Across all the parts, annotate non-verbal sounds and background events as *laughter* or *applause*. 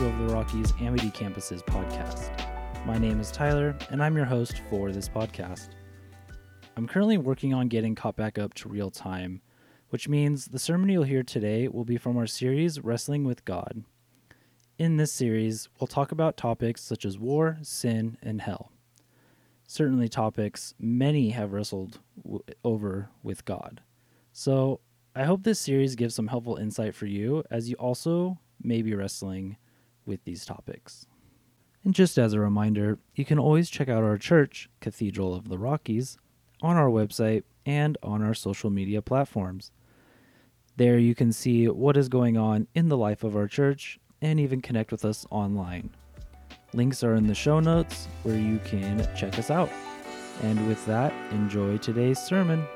Of the Rockies Amity Campuses podcast. My name is Tyler, and I'm your host for this podcast. I'm currently working on getting caught back up to real time, which means the sermon you'll hear today will be from our series Wrestling with God. In this series, we'll talk about topics such as war, sin, and hell. Certainly, topics many have wrestled w- over with God. So, I hope this series gives some helpful insight for you as you also may be wrestling with these topics. And just as a reminder, you can always check out our church, Cathedral of the Rockies, on our website and on our social media platforms. There you can see what is going on in the life of our church and even connect with us online. Links are in the show notes where you can check us out. And with that, enjoy today's sermon.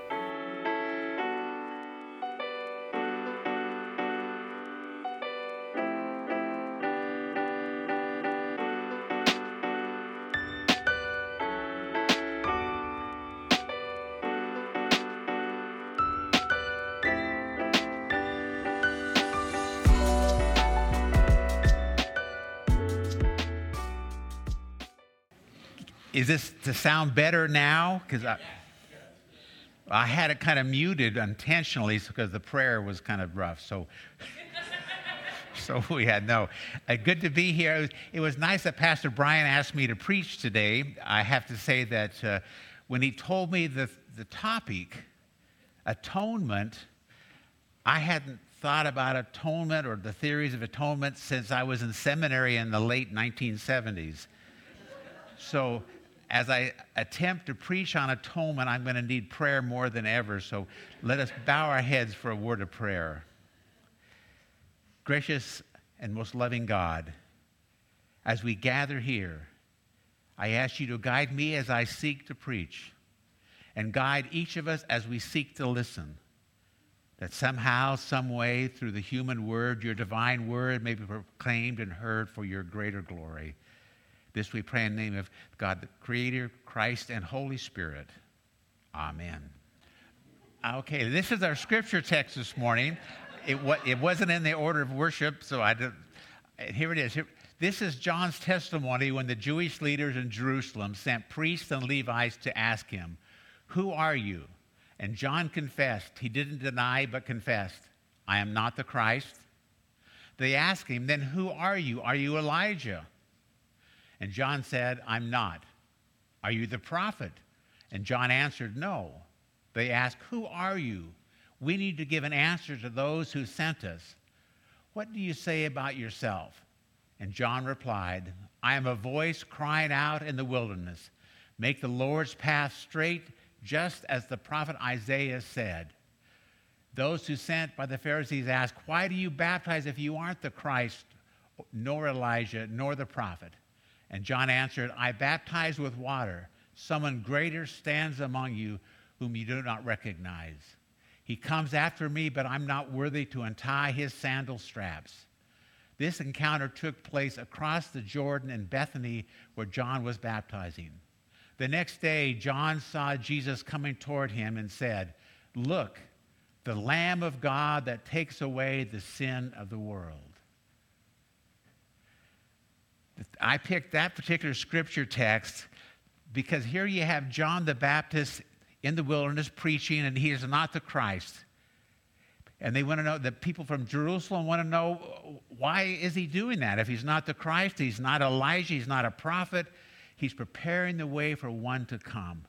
Is this to sound better now? Because I, I had it kind of muted intentionally because the prayer was kind of rough. So, *laughs* so we had no. Uh, good to be here. It was, it was, nice that Pastor Brian asked me to preach today. I have to say that uh, when he told me the, the topic, atonement, I hadn't thought about atonement or the theories of atonement since I was in seminary in the late 1970s. So as I attempt to preach on atonement, I'm going to need prayer more than ever. So let us bow our heads for a word of prayer. Gracious and most loving God, as we gather here, I ask you to guide me as I seek to preach, and guide each of us as we seek to listen. That somehow, some way, through the human word, your divine word may be proclaimed and heard for your greater glory. This we pray in the name of God, the Creator, Christ, and Holy Spirit. Amen. Okay, this is our scripture text this morning. It, it wasn't in the order of worship, so I did, here it is. Here, this is John's testimony when the Jewish leaders in Jerusalem sent priests and Levites to ask him, Who are you? And John confessed. He didn't deny, but confessed, I am not the Christ. They asked him, Then who are you? Are you Elijah? And John said, I'm not. Are you the prophet? And John answered, No. They asked, Who are you? We need to give an answer to those who sent us. What do you say about yourself? And John replied, I am a voice crying out in the wilderness, Make the Lord's path straight, just as the prophet Isaiah said. Those who sent by the Pharisees asked, Why do you baptize if you aren't the Christ, nor Elijah, nor the prophet? And John answered, I baptize with water. Someone greater stands among you whom you do not recognize. He comes after me, but I'm not worthy to untie his sandal straps. This encounter took place across the Jordan in Bethany, where John was baptizing. The next day, John saw Jesus coming toward him and said, Look, the Lamb of God that takes away the sin of the world. I picked that particular scripture text because here you have John the Baptist in the wilderness preaching, and he is not the Christ. And they want to know, the people from Jerusalem want to know, why is he doing that? If he's not the Christ, he's not Elijah, he's not a prophet, he's preparing the way for one to come.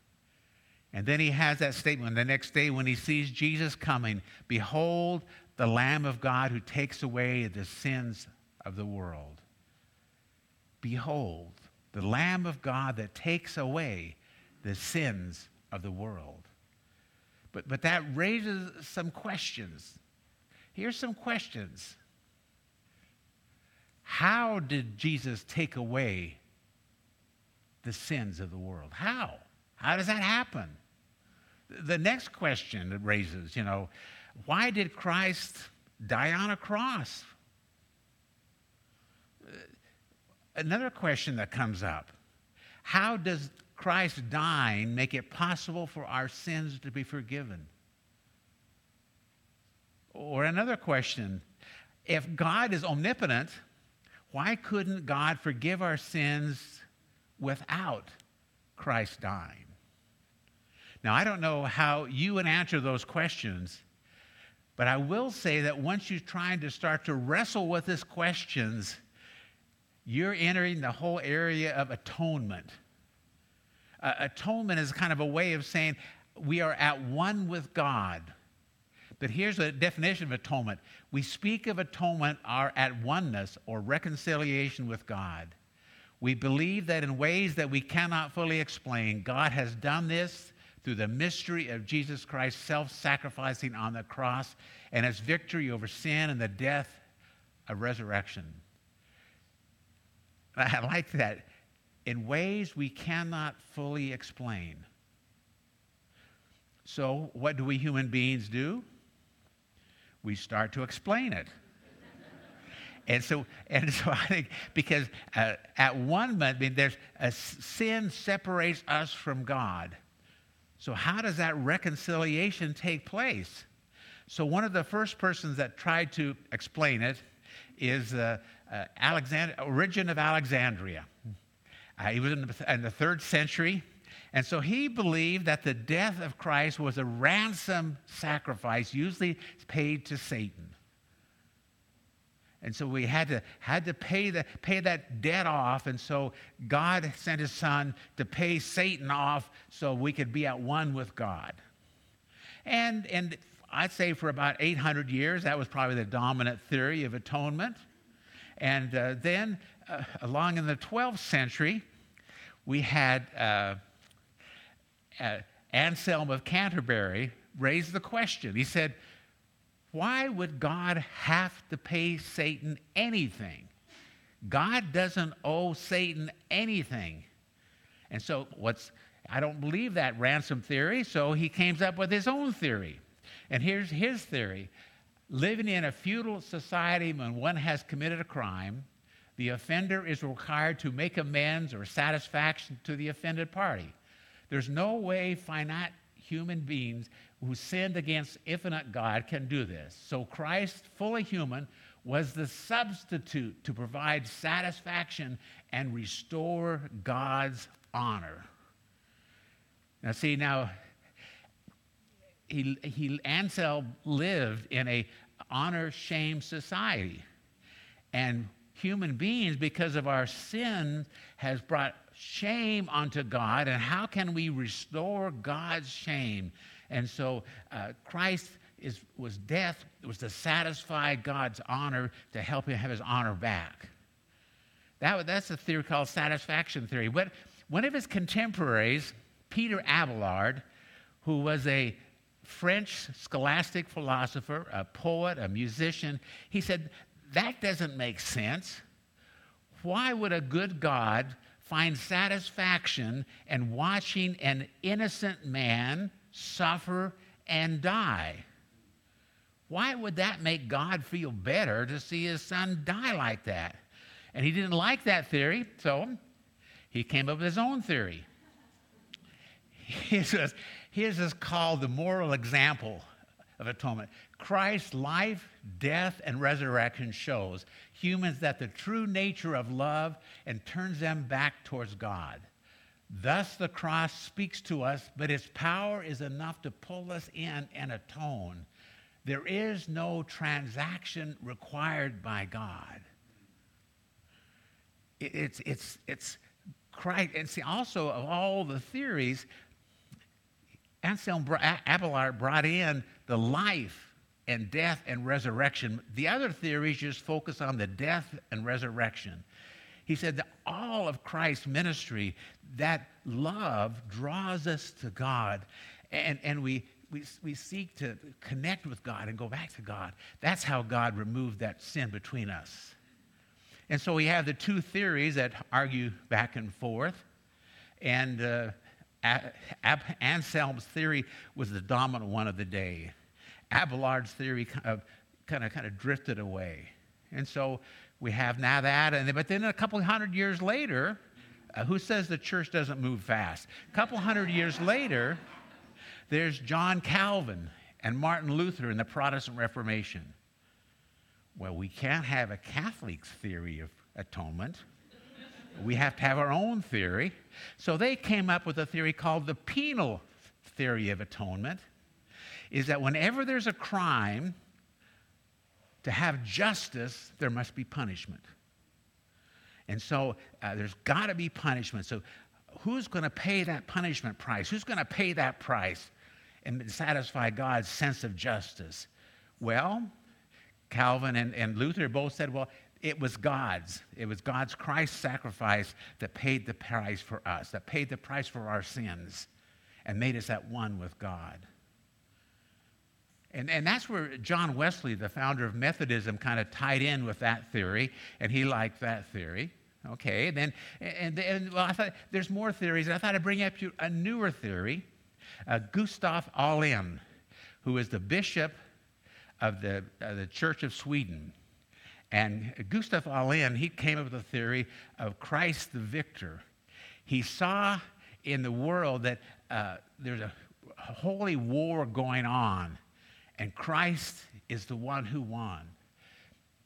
And then he has that statement the next day when he sees Jesus coming Behold, the Lamb of God who takes away the sins of the world. Behold, the Lamb of God that takes away the sins of the world. But, but that raises some questions. Here's some questions. How did Jesus take away the sins of the world? How? How does that happen? The next question it raises, you know, why did Christ die on a cross? Another question that comes up How does Christ dying make it possible for our sins to be forgiven? Or another question if God is omnipotent, why couldn't God forgive our sins without Christ dying? Now, I don't know how you would answer those questions, but I will say that once you're trying to start to wrestle with these questions, you're entering the whole area of atonement. Uh, atonement is kind of a way of saying we are at one with God. But here's a definition of atonement we speak of atonement are at oneness or reconciliation with God. We believe that in ways that we cannot fully explain, God has done this through the mystery of Jesus Christ self sacrificing on the cross and his victory over sin and the death of resurrection. I like that. In ways we cannot fully explain. So, what do we human beings do? We start to explain it. and so, and so I think because uh, at one moment, I mean, there's a sin separates us from God. So, how does that reconciliation take place? So, one of the first persons that tried to explain it is uh, uh, Alexander, Origen of Alexandria. Uh, he was in the, in the third century. And so he believed that the death of Christ was a ransom sacrifice, usually paid to Satan. And so we had to, had to pay, the, pay that debt off. And so God sent his son to pay Satan off so we could be at one with God. And, and I'd say for about 800 years, that was probably the dominant theory of atonement. And uh, then, uh, along in the 12th century, we had uh, uh Anselm of Canterbury raise the question. He said, why would God have to pay Satan anything? God doesn't owe Satan anything. And so, what's, I don't believe that ransom theory, so he comes up with his own theory. And here's his theory living in a feudal society when one has committed a crime, the offender is required to make amends or satisfaction to the offended party. There's no way finite human beings who sinned against infinite God can do this. So Christ, fully human, was the substitute to provide satisfaction and restore God's honor. Now, see, now, he, he, Anselm lived in a honor shame society. And human beings, because of our sin, has brought shame onto God. And how can we restore God's shame? And so uh, Christ is, was death, was to satisfy God's honor, to help him have his honor back. That, that's a theory called satisfaction theory. But one of his contemporaries, Peter Abelard, who was a French scholastic philosopher, a poet, a musician, he said, That doesn't make sense. Why would a good God find satisfaction in watching an innocent man suffer, and die. Why would that make God feel better to see his son die like that? And he didn't like that theory, so he came up with his own theory. *laughs* He says, His is called the moral example of atonement. Christ's life, death, and resurrection shows humans that the true nature of love and turns them back towards God. Thus, the cross speaks to us, but its power is enough to pull us in and atone. There is no transaction required by God. It's, it's, it's Christ. And see, also, of all the theories, Anselm Abelard brought in the life and death and resurrection. The other theories just focus on the death and resurrection. He said that all of Christ's ministry, that love draws us to God, and, and we, we, we seek to connect with God and go back to God. That's how God removed that sin between us. And so we have the two theories that argue back and forth. And uh, Anselm's theory was the dominant one of the day. Abelard's theory kind of, kind of, kind of drifted away. And so we have now that, and but then a couple hundred years later, uh, who says the church doesn't move fast? A couple hundred years later, there's John Calvin and Martin Luther in the Protestant Reformation. Well, we can't have a Catholic's theory of atonement. We have to have our own theory. So they came up with a theory called the penal theory of atonement is that whenever there's a crime, to have justice, there must be punishment. And so uh, there's got to be punishment. So who's going to pay that punishment price? Who's going to pay that price and satisfy God's sense of justice? Well, Calvin and, and Luther both said, well, it was God's. It was God's Christ sacrifice that paid the price for us, that paid the price for our sins, and made us at one with God. And, and that's where John Wesley, the founder of Methodism, kind of tied in with that theory, and he liked that theory. Okay, then, and, and well, I thought there's more theories, and I thought I'd bring up a newer theory. Uh, Gustaf Aulén, who is the bishop of the, uh, the Church of Sweden. And Gustaf Aulén, he came up with a theory of Christ the victor. He saw in the world that uh, there's a holy war going on, and Christ is the one who won.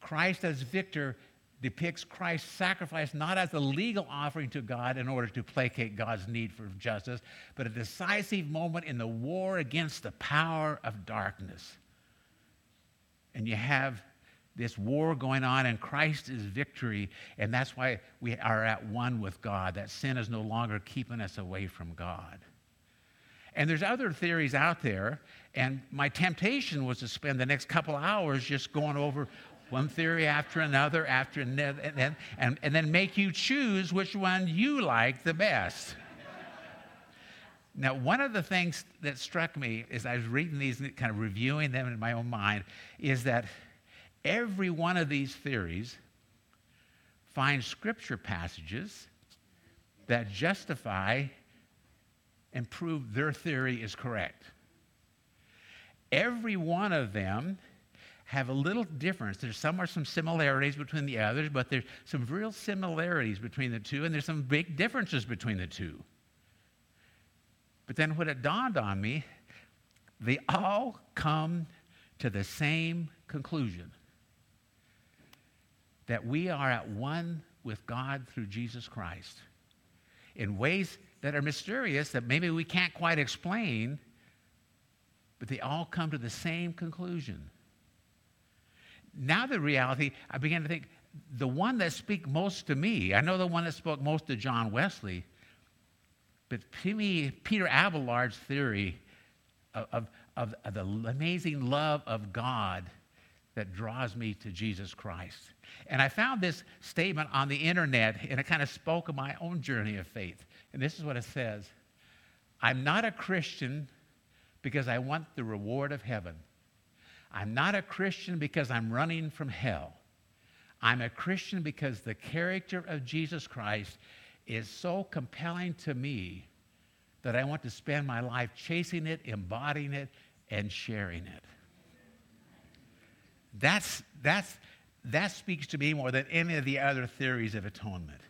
Christ as victor depicts Christ's sacrifice not as a legal offering to God in order to placate God's need for justice, but a decisive moment in the war against the power of darkness. And you have this war going on, and Christ is victory, and that's why we are at one with God. That sin is no longer keeping us away from God. And there's other theories out there, and my temptation was to spend the next couple hours just going over one theory after another, after another, and then, and, and then make you choose which one you like the best. now, one of the things that struck me as I was reading these, kind of reviewing them in my own mind, is that every one of these theories finds scripture passages that justify and prove their theory is correct. Every one of them have a little difference. There's some are some similarities between the others, but there's some real similarities between the two, and there's some big differences between the two. But then when it dawned on me, they all come to the same conclusion that we are at one with God through Jesus Christ in ways that are mysterious that maybe we can't quite explain, but they all come to the same conclusion. Now the reality, I began to think the one that speak most to me, I know the one that spoke most to John Wesley, but to me, Peter Abelard's theory of, of, of the amazing love of God that draws me to Jesus Christ. And I found this statement on the internet, and it kind of spoke of my own journey of faith. And this is what it says I'm not a Christian because I want the reward of heaven. I'm not a Christian because I'm running from hell. I'm a Christian because the character of Jesus Christ is so compelling to me that I want to spend my life chasing it, embodying it, and sharing it. That's, that's, that speaks to me more than any of the other theories of atonement.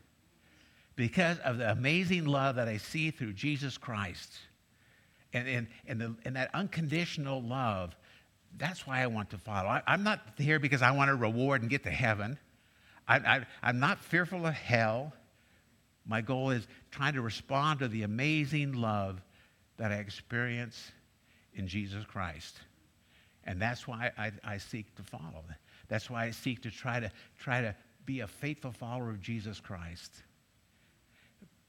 Because of the amazing love that I see through Jesus Christ and, and, and, the, and that unconditional love that's why I want to follow. I, am not here because I want a reward and get to heaven. I, I, am not fearful of hell. My goal is trying to respond to the amazing love that I experience in Jesus Christ. And that's why I, I seek to follow. That's why I seek to try to try to be a faithful follower of Jesus Christ.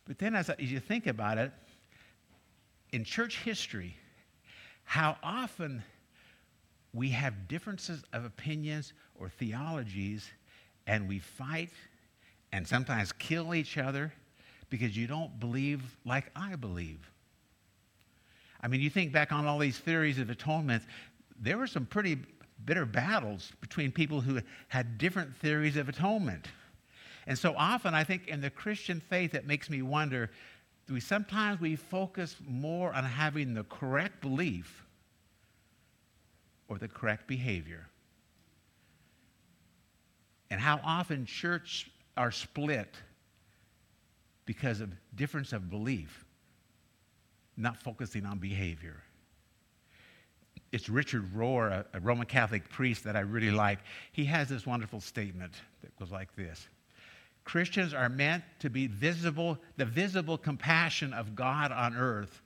But then as, as you think about it, in church history, how often we have differences of opinions or theologies, and we fight and sometimes kill each other because you don't believe like I believe. I mean, you think back on all these theories of atonement, there were some pretty bitter battles between people who had different theories of atonement. And so often, I think in the Christian faith, it makes me wonder do we sometimes we focus more on having the correct belief or the correct behavior. And how often church are split because of difference of belief, not focusing on behavior. It's Richard Rohr, a, Roman Catholic priest that I really like. He has this wonderful statement that goes like this Christians are meant to be visible, the visible compassion of God on earth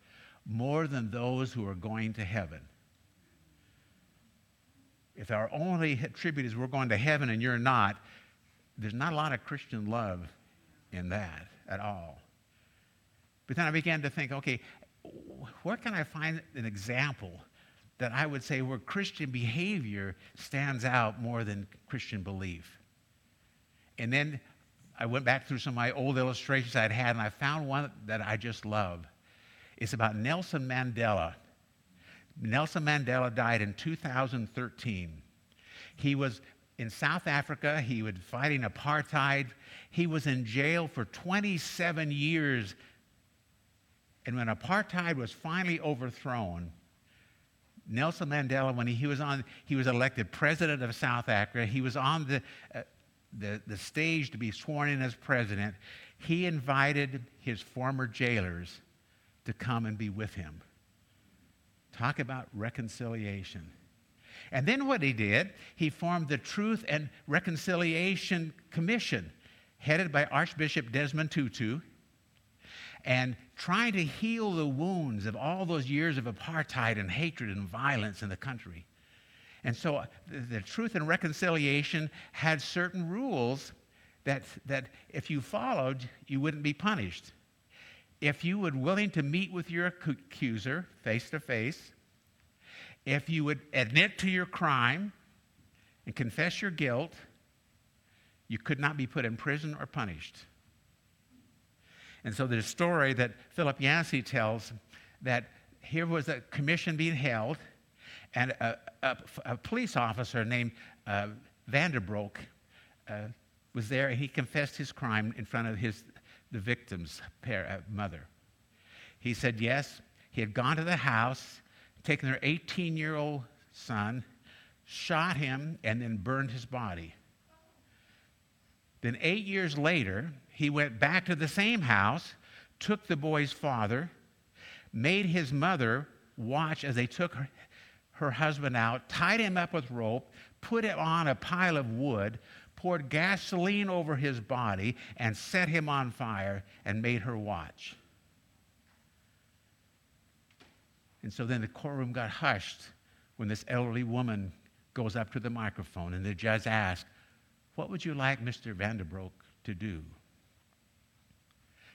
more than those who are going to heaven. If our only tribute is we're going to heaven and you're not, there's not a lot of Christian love in that at all. But then I began to think, okay, where can I find an example that I would say where Christian behavior stands out more than Christian belief? And then I went back through some of my old illustrations I'd had, and I found one that I just love. It's about Nelson Mandela. Nelson Mandela died in 2013. He was in South Africa. He was fighting apartheid. He was in jail for 27 years. And when apartheid was finally overthrown, Nelson Mandela, when he, was on, he was elected president of South Africa. He was on the, uh, the, the stage to be sworn in as president. He invited his former jailers to come and be with him. Talk about reconciliation. And then what he did, he formed the Truth and Reconciliation Commission, headed by Archbishop Desmond Tutu, and trying to heal the wounds of all those years of apartheid and hatred and violence in the country. And so uh, the, the Truth and Reconciliation had certain rules that, that if you followed, you wouldn't be punished. If you would willing to meet with your accuser face to face, if you would admit to your crime and confess your guilt, you could not be put in prison or punished. And so there's a story that Philip Yancey tells that here was a commission being held, and a, a, a police officer named uh, Vanderbroek uh, was there, and he confessed his crime in front of his, the victim's pair, uh, mother. He said, yes, he had gone to the house, taken their 18 year old son, shot him, and then burned his body. Then, eight years later, he went back to the same house, took the boy's father, made his mother watch as they took her, her husband out, tied him up with rope, put him on a pile of wood, poured gasoline over his body, and set him on fire and made her watch. And so then the courtroom got hushed when this elderly woman goes up to the microphone and the judge asks, What would you like Mr. Vanderbroek to do?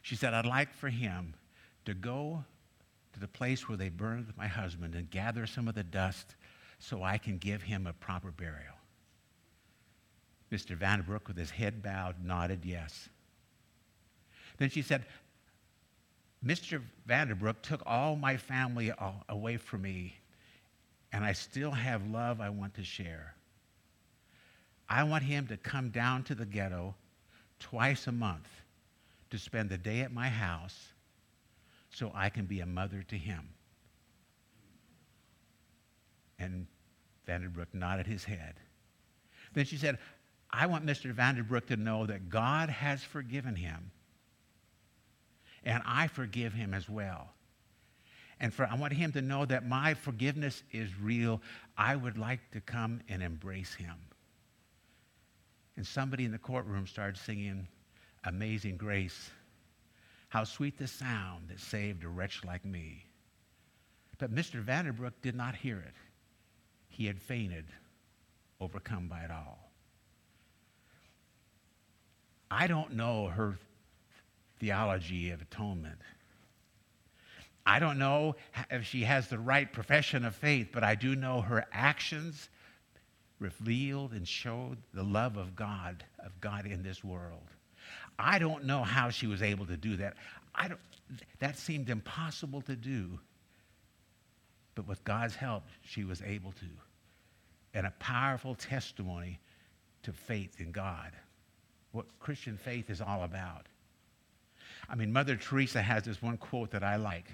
She said, I'd like for him to go to the place where they burned my husband and gather some of the dust so I can give him a proper burial. Mr. Vanderbroek, with his head bowed, nodded yes. Then she said, Mr. Vanderbroek took all my family away from me, and I still have love I want to share. I want him to come down to the ghetto twice a month to spend the day at my house so I can be a mother to him. And Vanderbroek nodded his head. Then she said, I want Mr. Vanderbroek to know that God has forgiven him and I forgive him as well. And for I want him to know that my forgiveness is real. I would like to come and embrace him. And somebody in the courtroom started singing Amazing Grace. How sweet the sound that saved a wretch like me. But Mr. Vanderbroek did not hear it. He had fainted, overcome by it all. I don't know her theology of atonement. I don't know if she has the right profession of faith, but I do know her actions revealed and showed the love of God, of God in this world. I don't know how she was able to do that. I don't, that seemed impossible to do. But with God's help, she was able to. And a powerful testimony to faith in God. What Christian faith is all about. I mean, Mother Teresa has this one quote that I like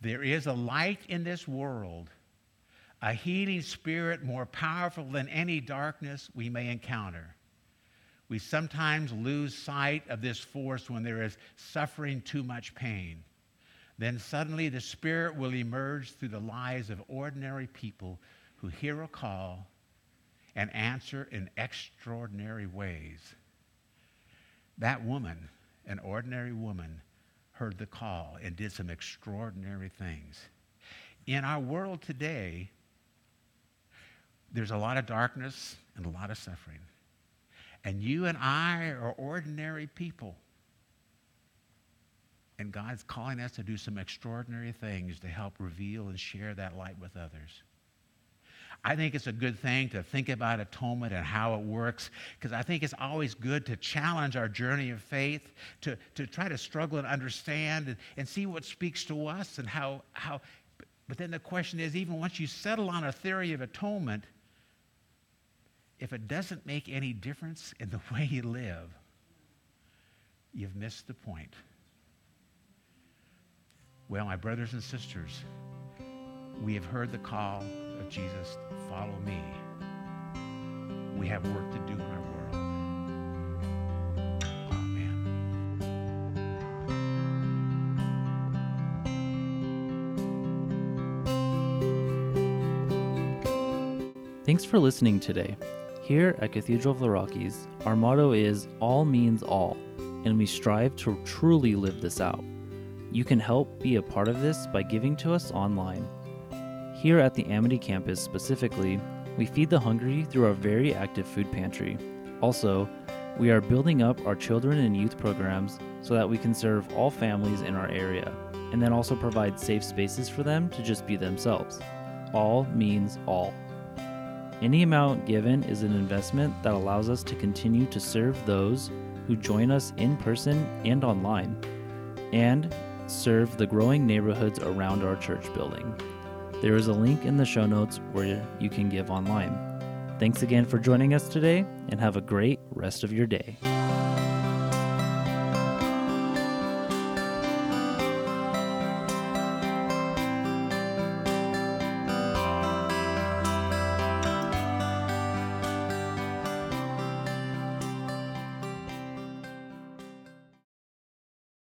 There is a light in this world, a healing spirit more powerful than any darkness we may encounter. We sometimes lose sight of this force when there is suffering too much pain. then suddenly the Spirit will emerge through the lives of ordinary people who hear a call and answer in extraordinary ways. That woman, an ordinary woman, heard the call and did some extraordinary things. In our world today, there's a lot of darkness and a lot of suffering. And you and I are ordinary people. And God's calling us to do some extraordinary things to help reveal and share that light with others. I think it's a good thing to think about atonement and how it works because I think it's always good to challenge our journey of faith, to, to try to struggle and understand and, and see what speaks to us and how, how. But then the question is even once you settle on a theory of atonement, if it doesn't make any difference in the *laughs* way you live, you've missed the point. Well, my brothers and sisters, we have heard the call of Jesus, follow me. We have work to do in our world. Thanks for listening today. Here at Cathedral of the Rockies, our motto is All Means All, and we strive to truly live this out. You can help be a part of this by giving to us online. Here at the Amity campus specifically, we feed the hungry through our very active food pantry. Also, we are building up our children and youth programs so that we can serve all families in our area, and then also provide safe spaces for them to just be themselves. All means all. Any amount given is an investment that allows us to continue to serve those who join us in person and online, and serve the growing neighborhoods around our church building. There is a link in the show notes where you can give online. Thanks again for joining us today, and have a great rest of your day.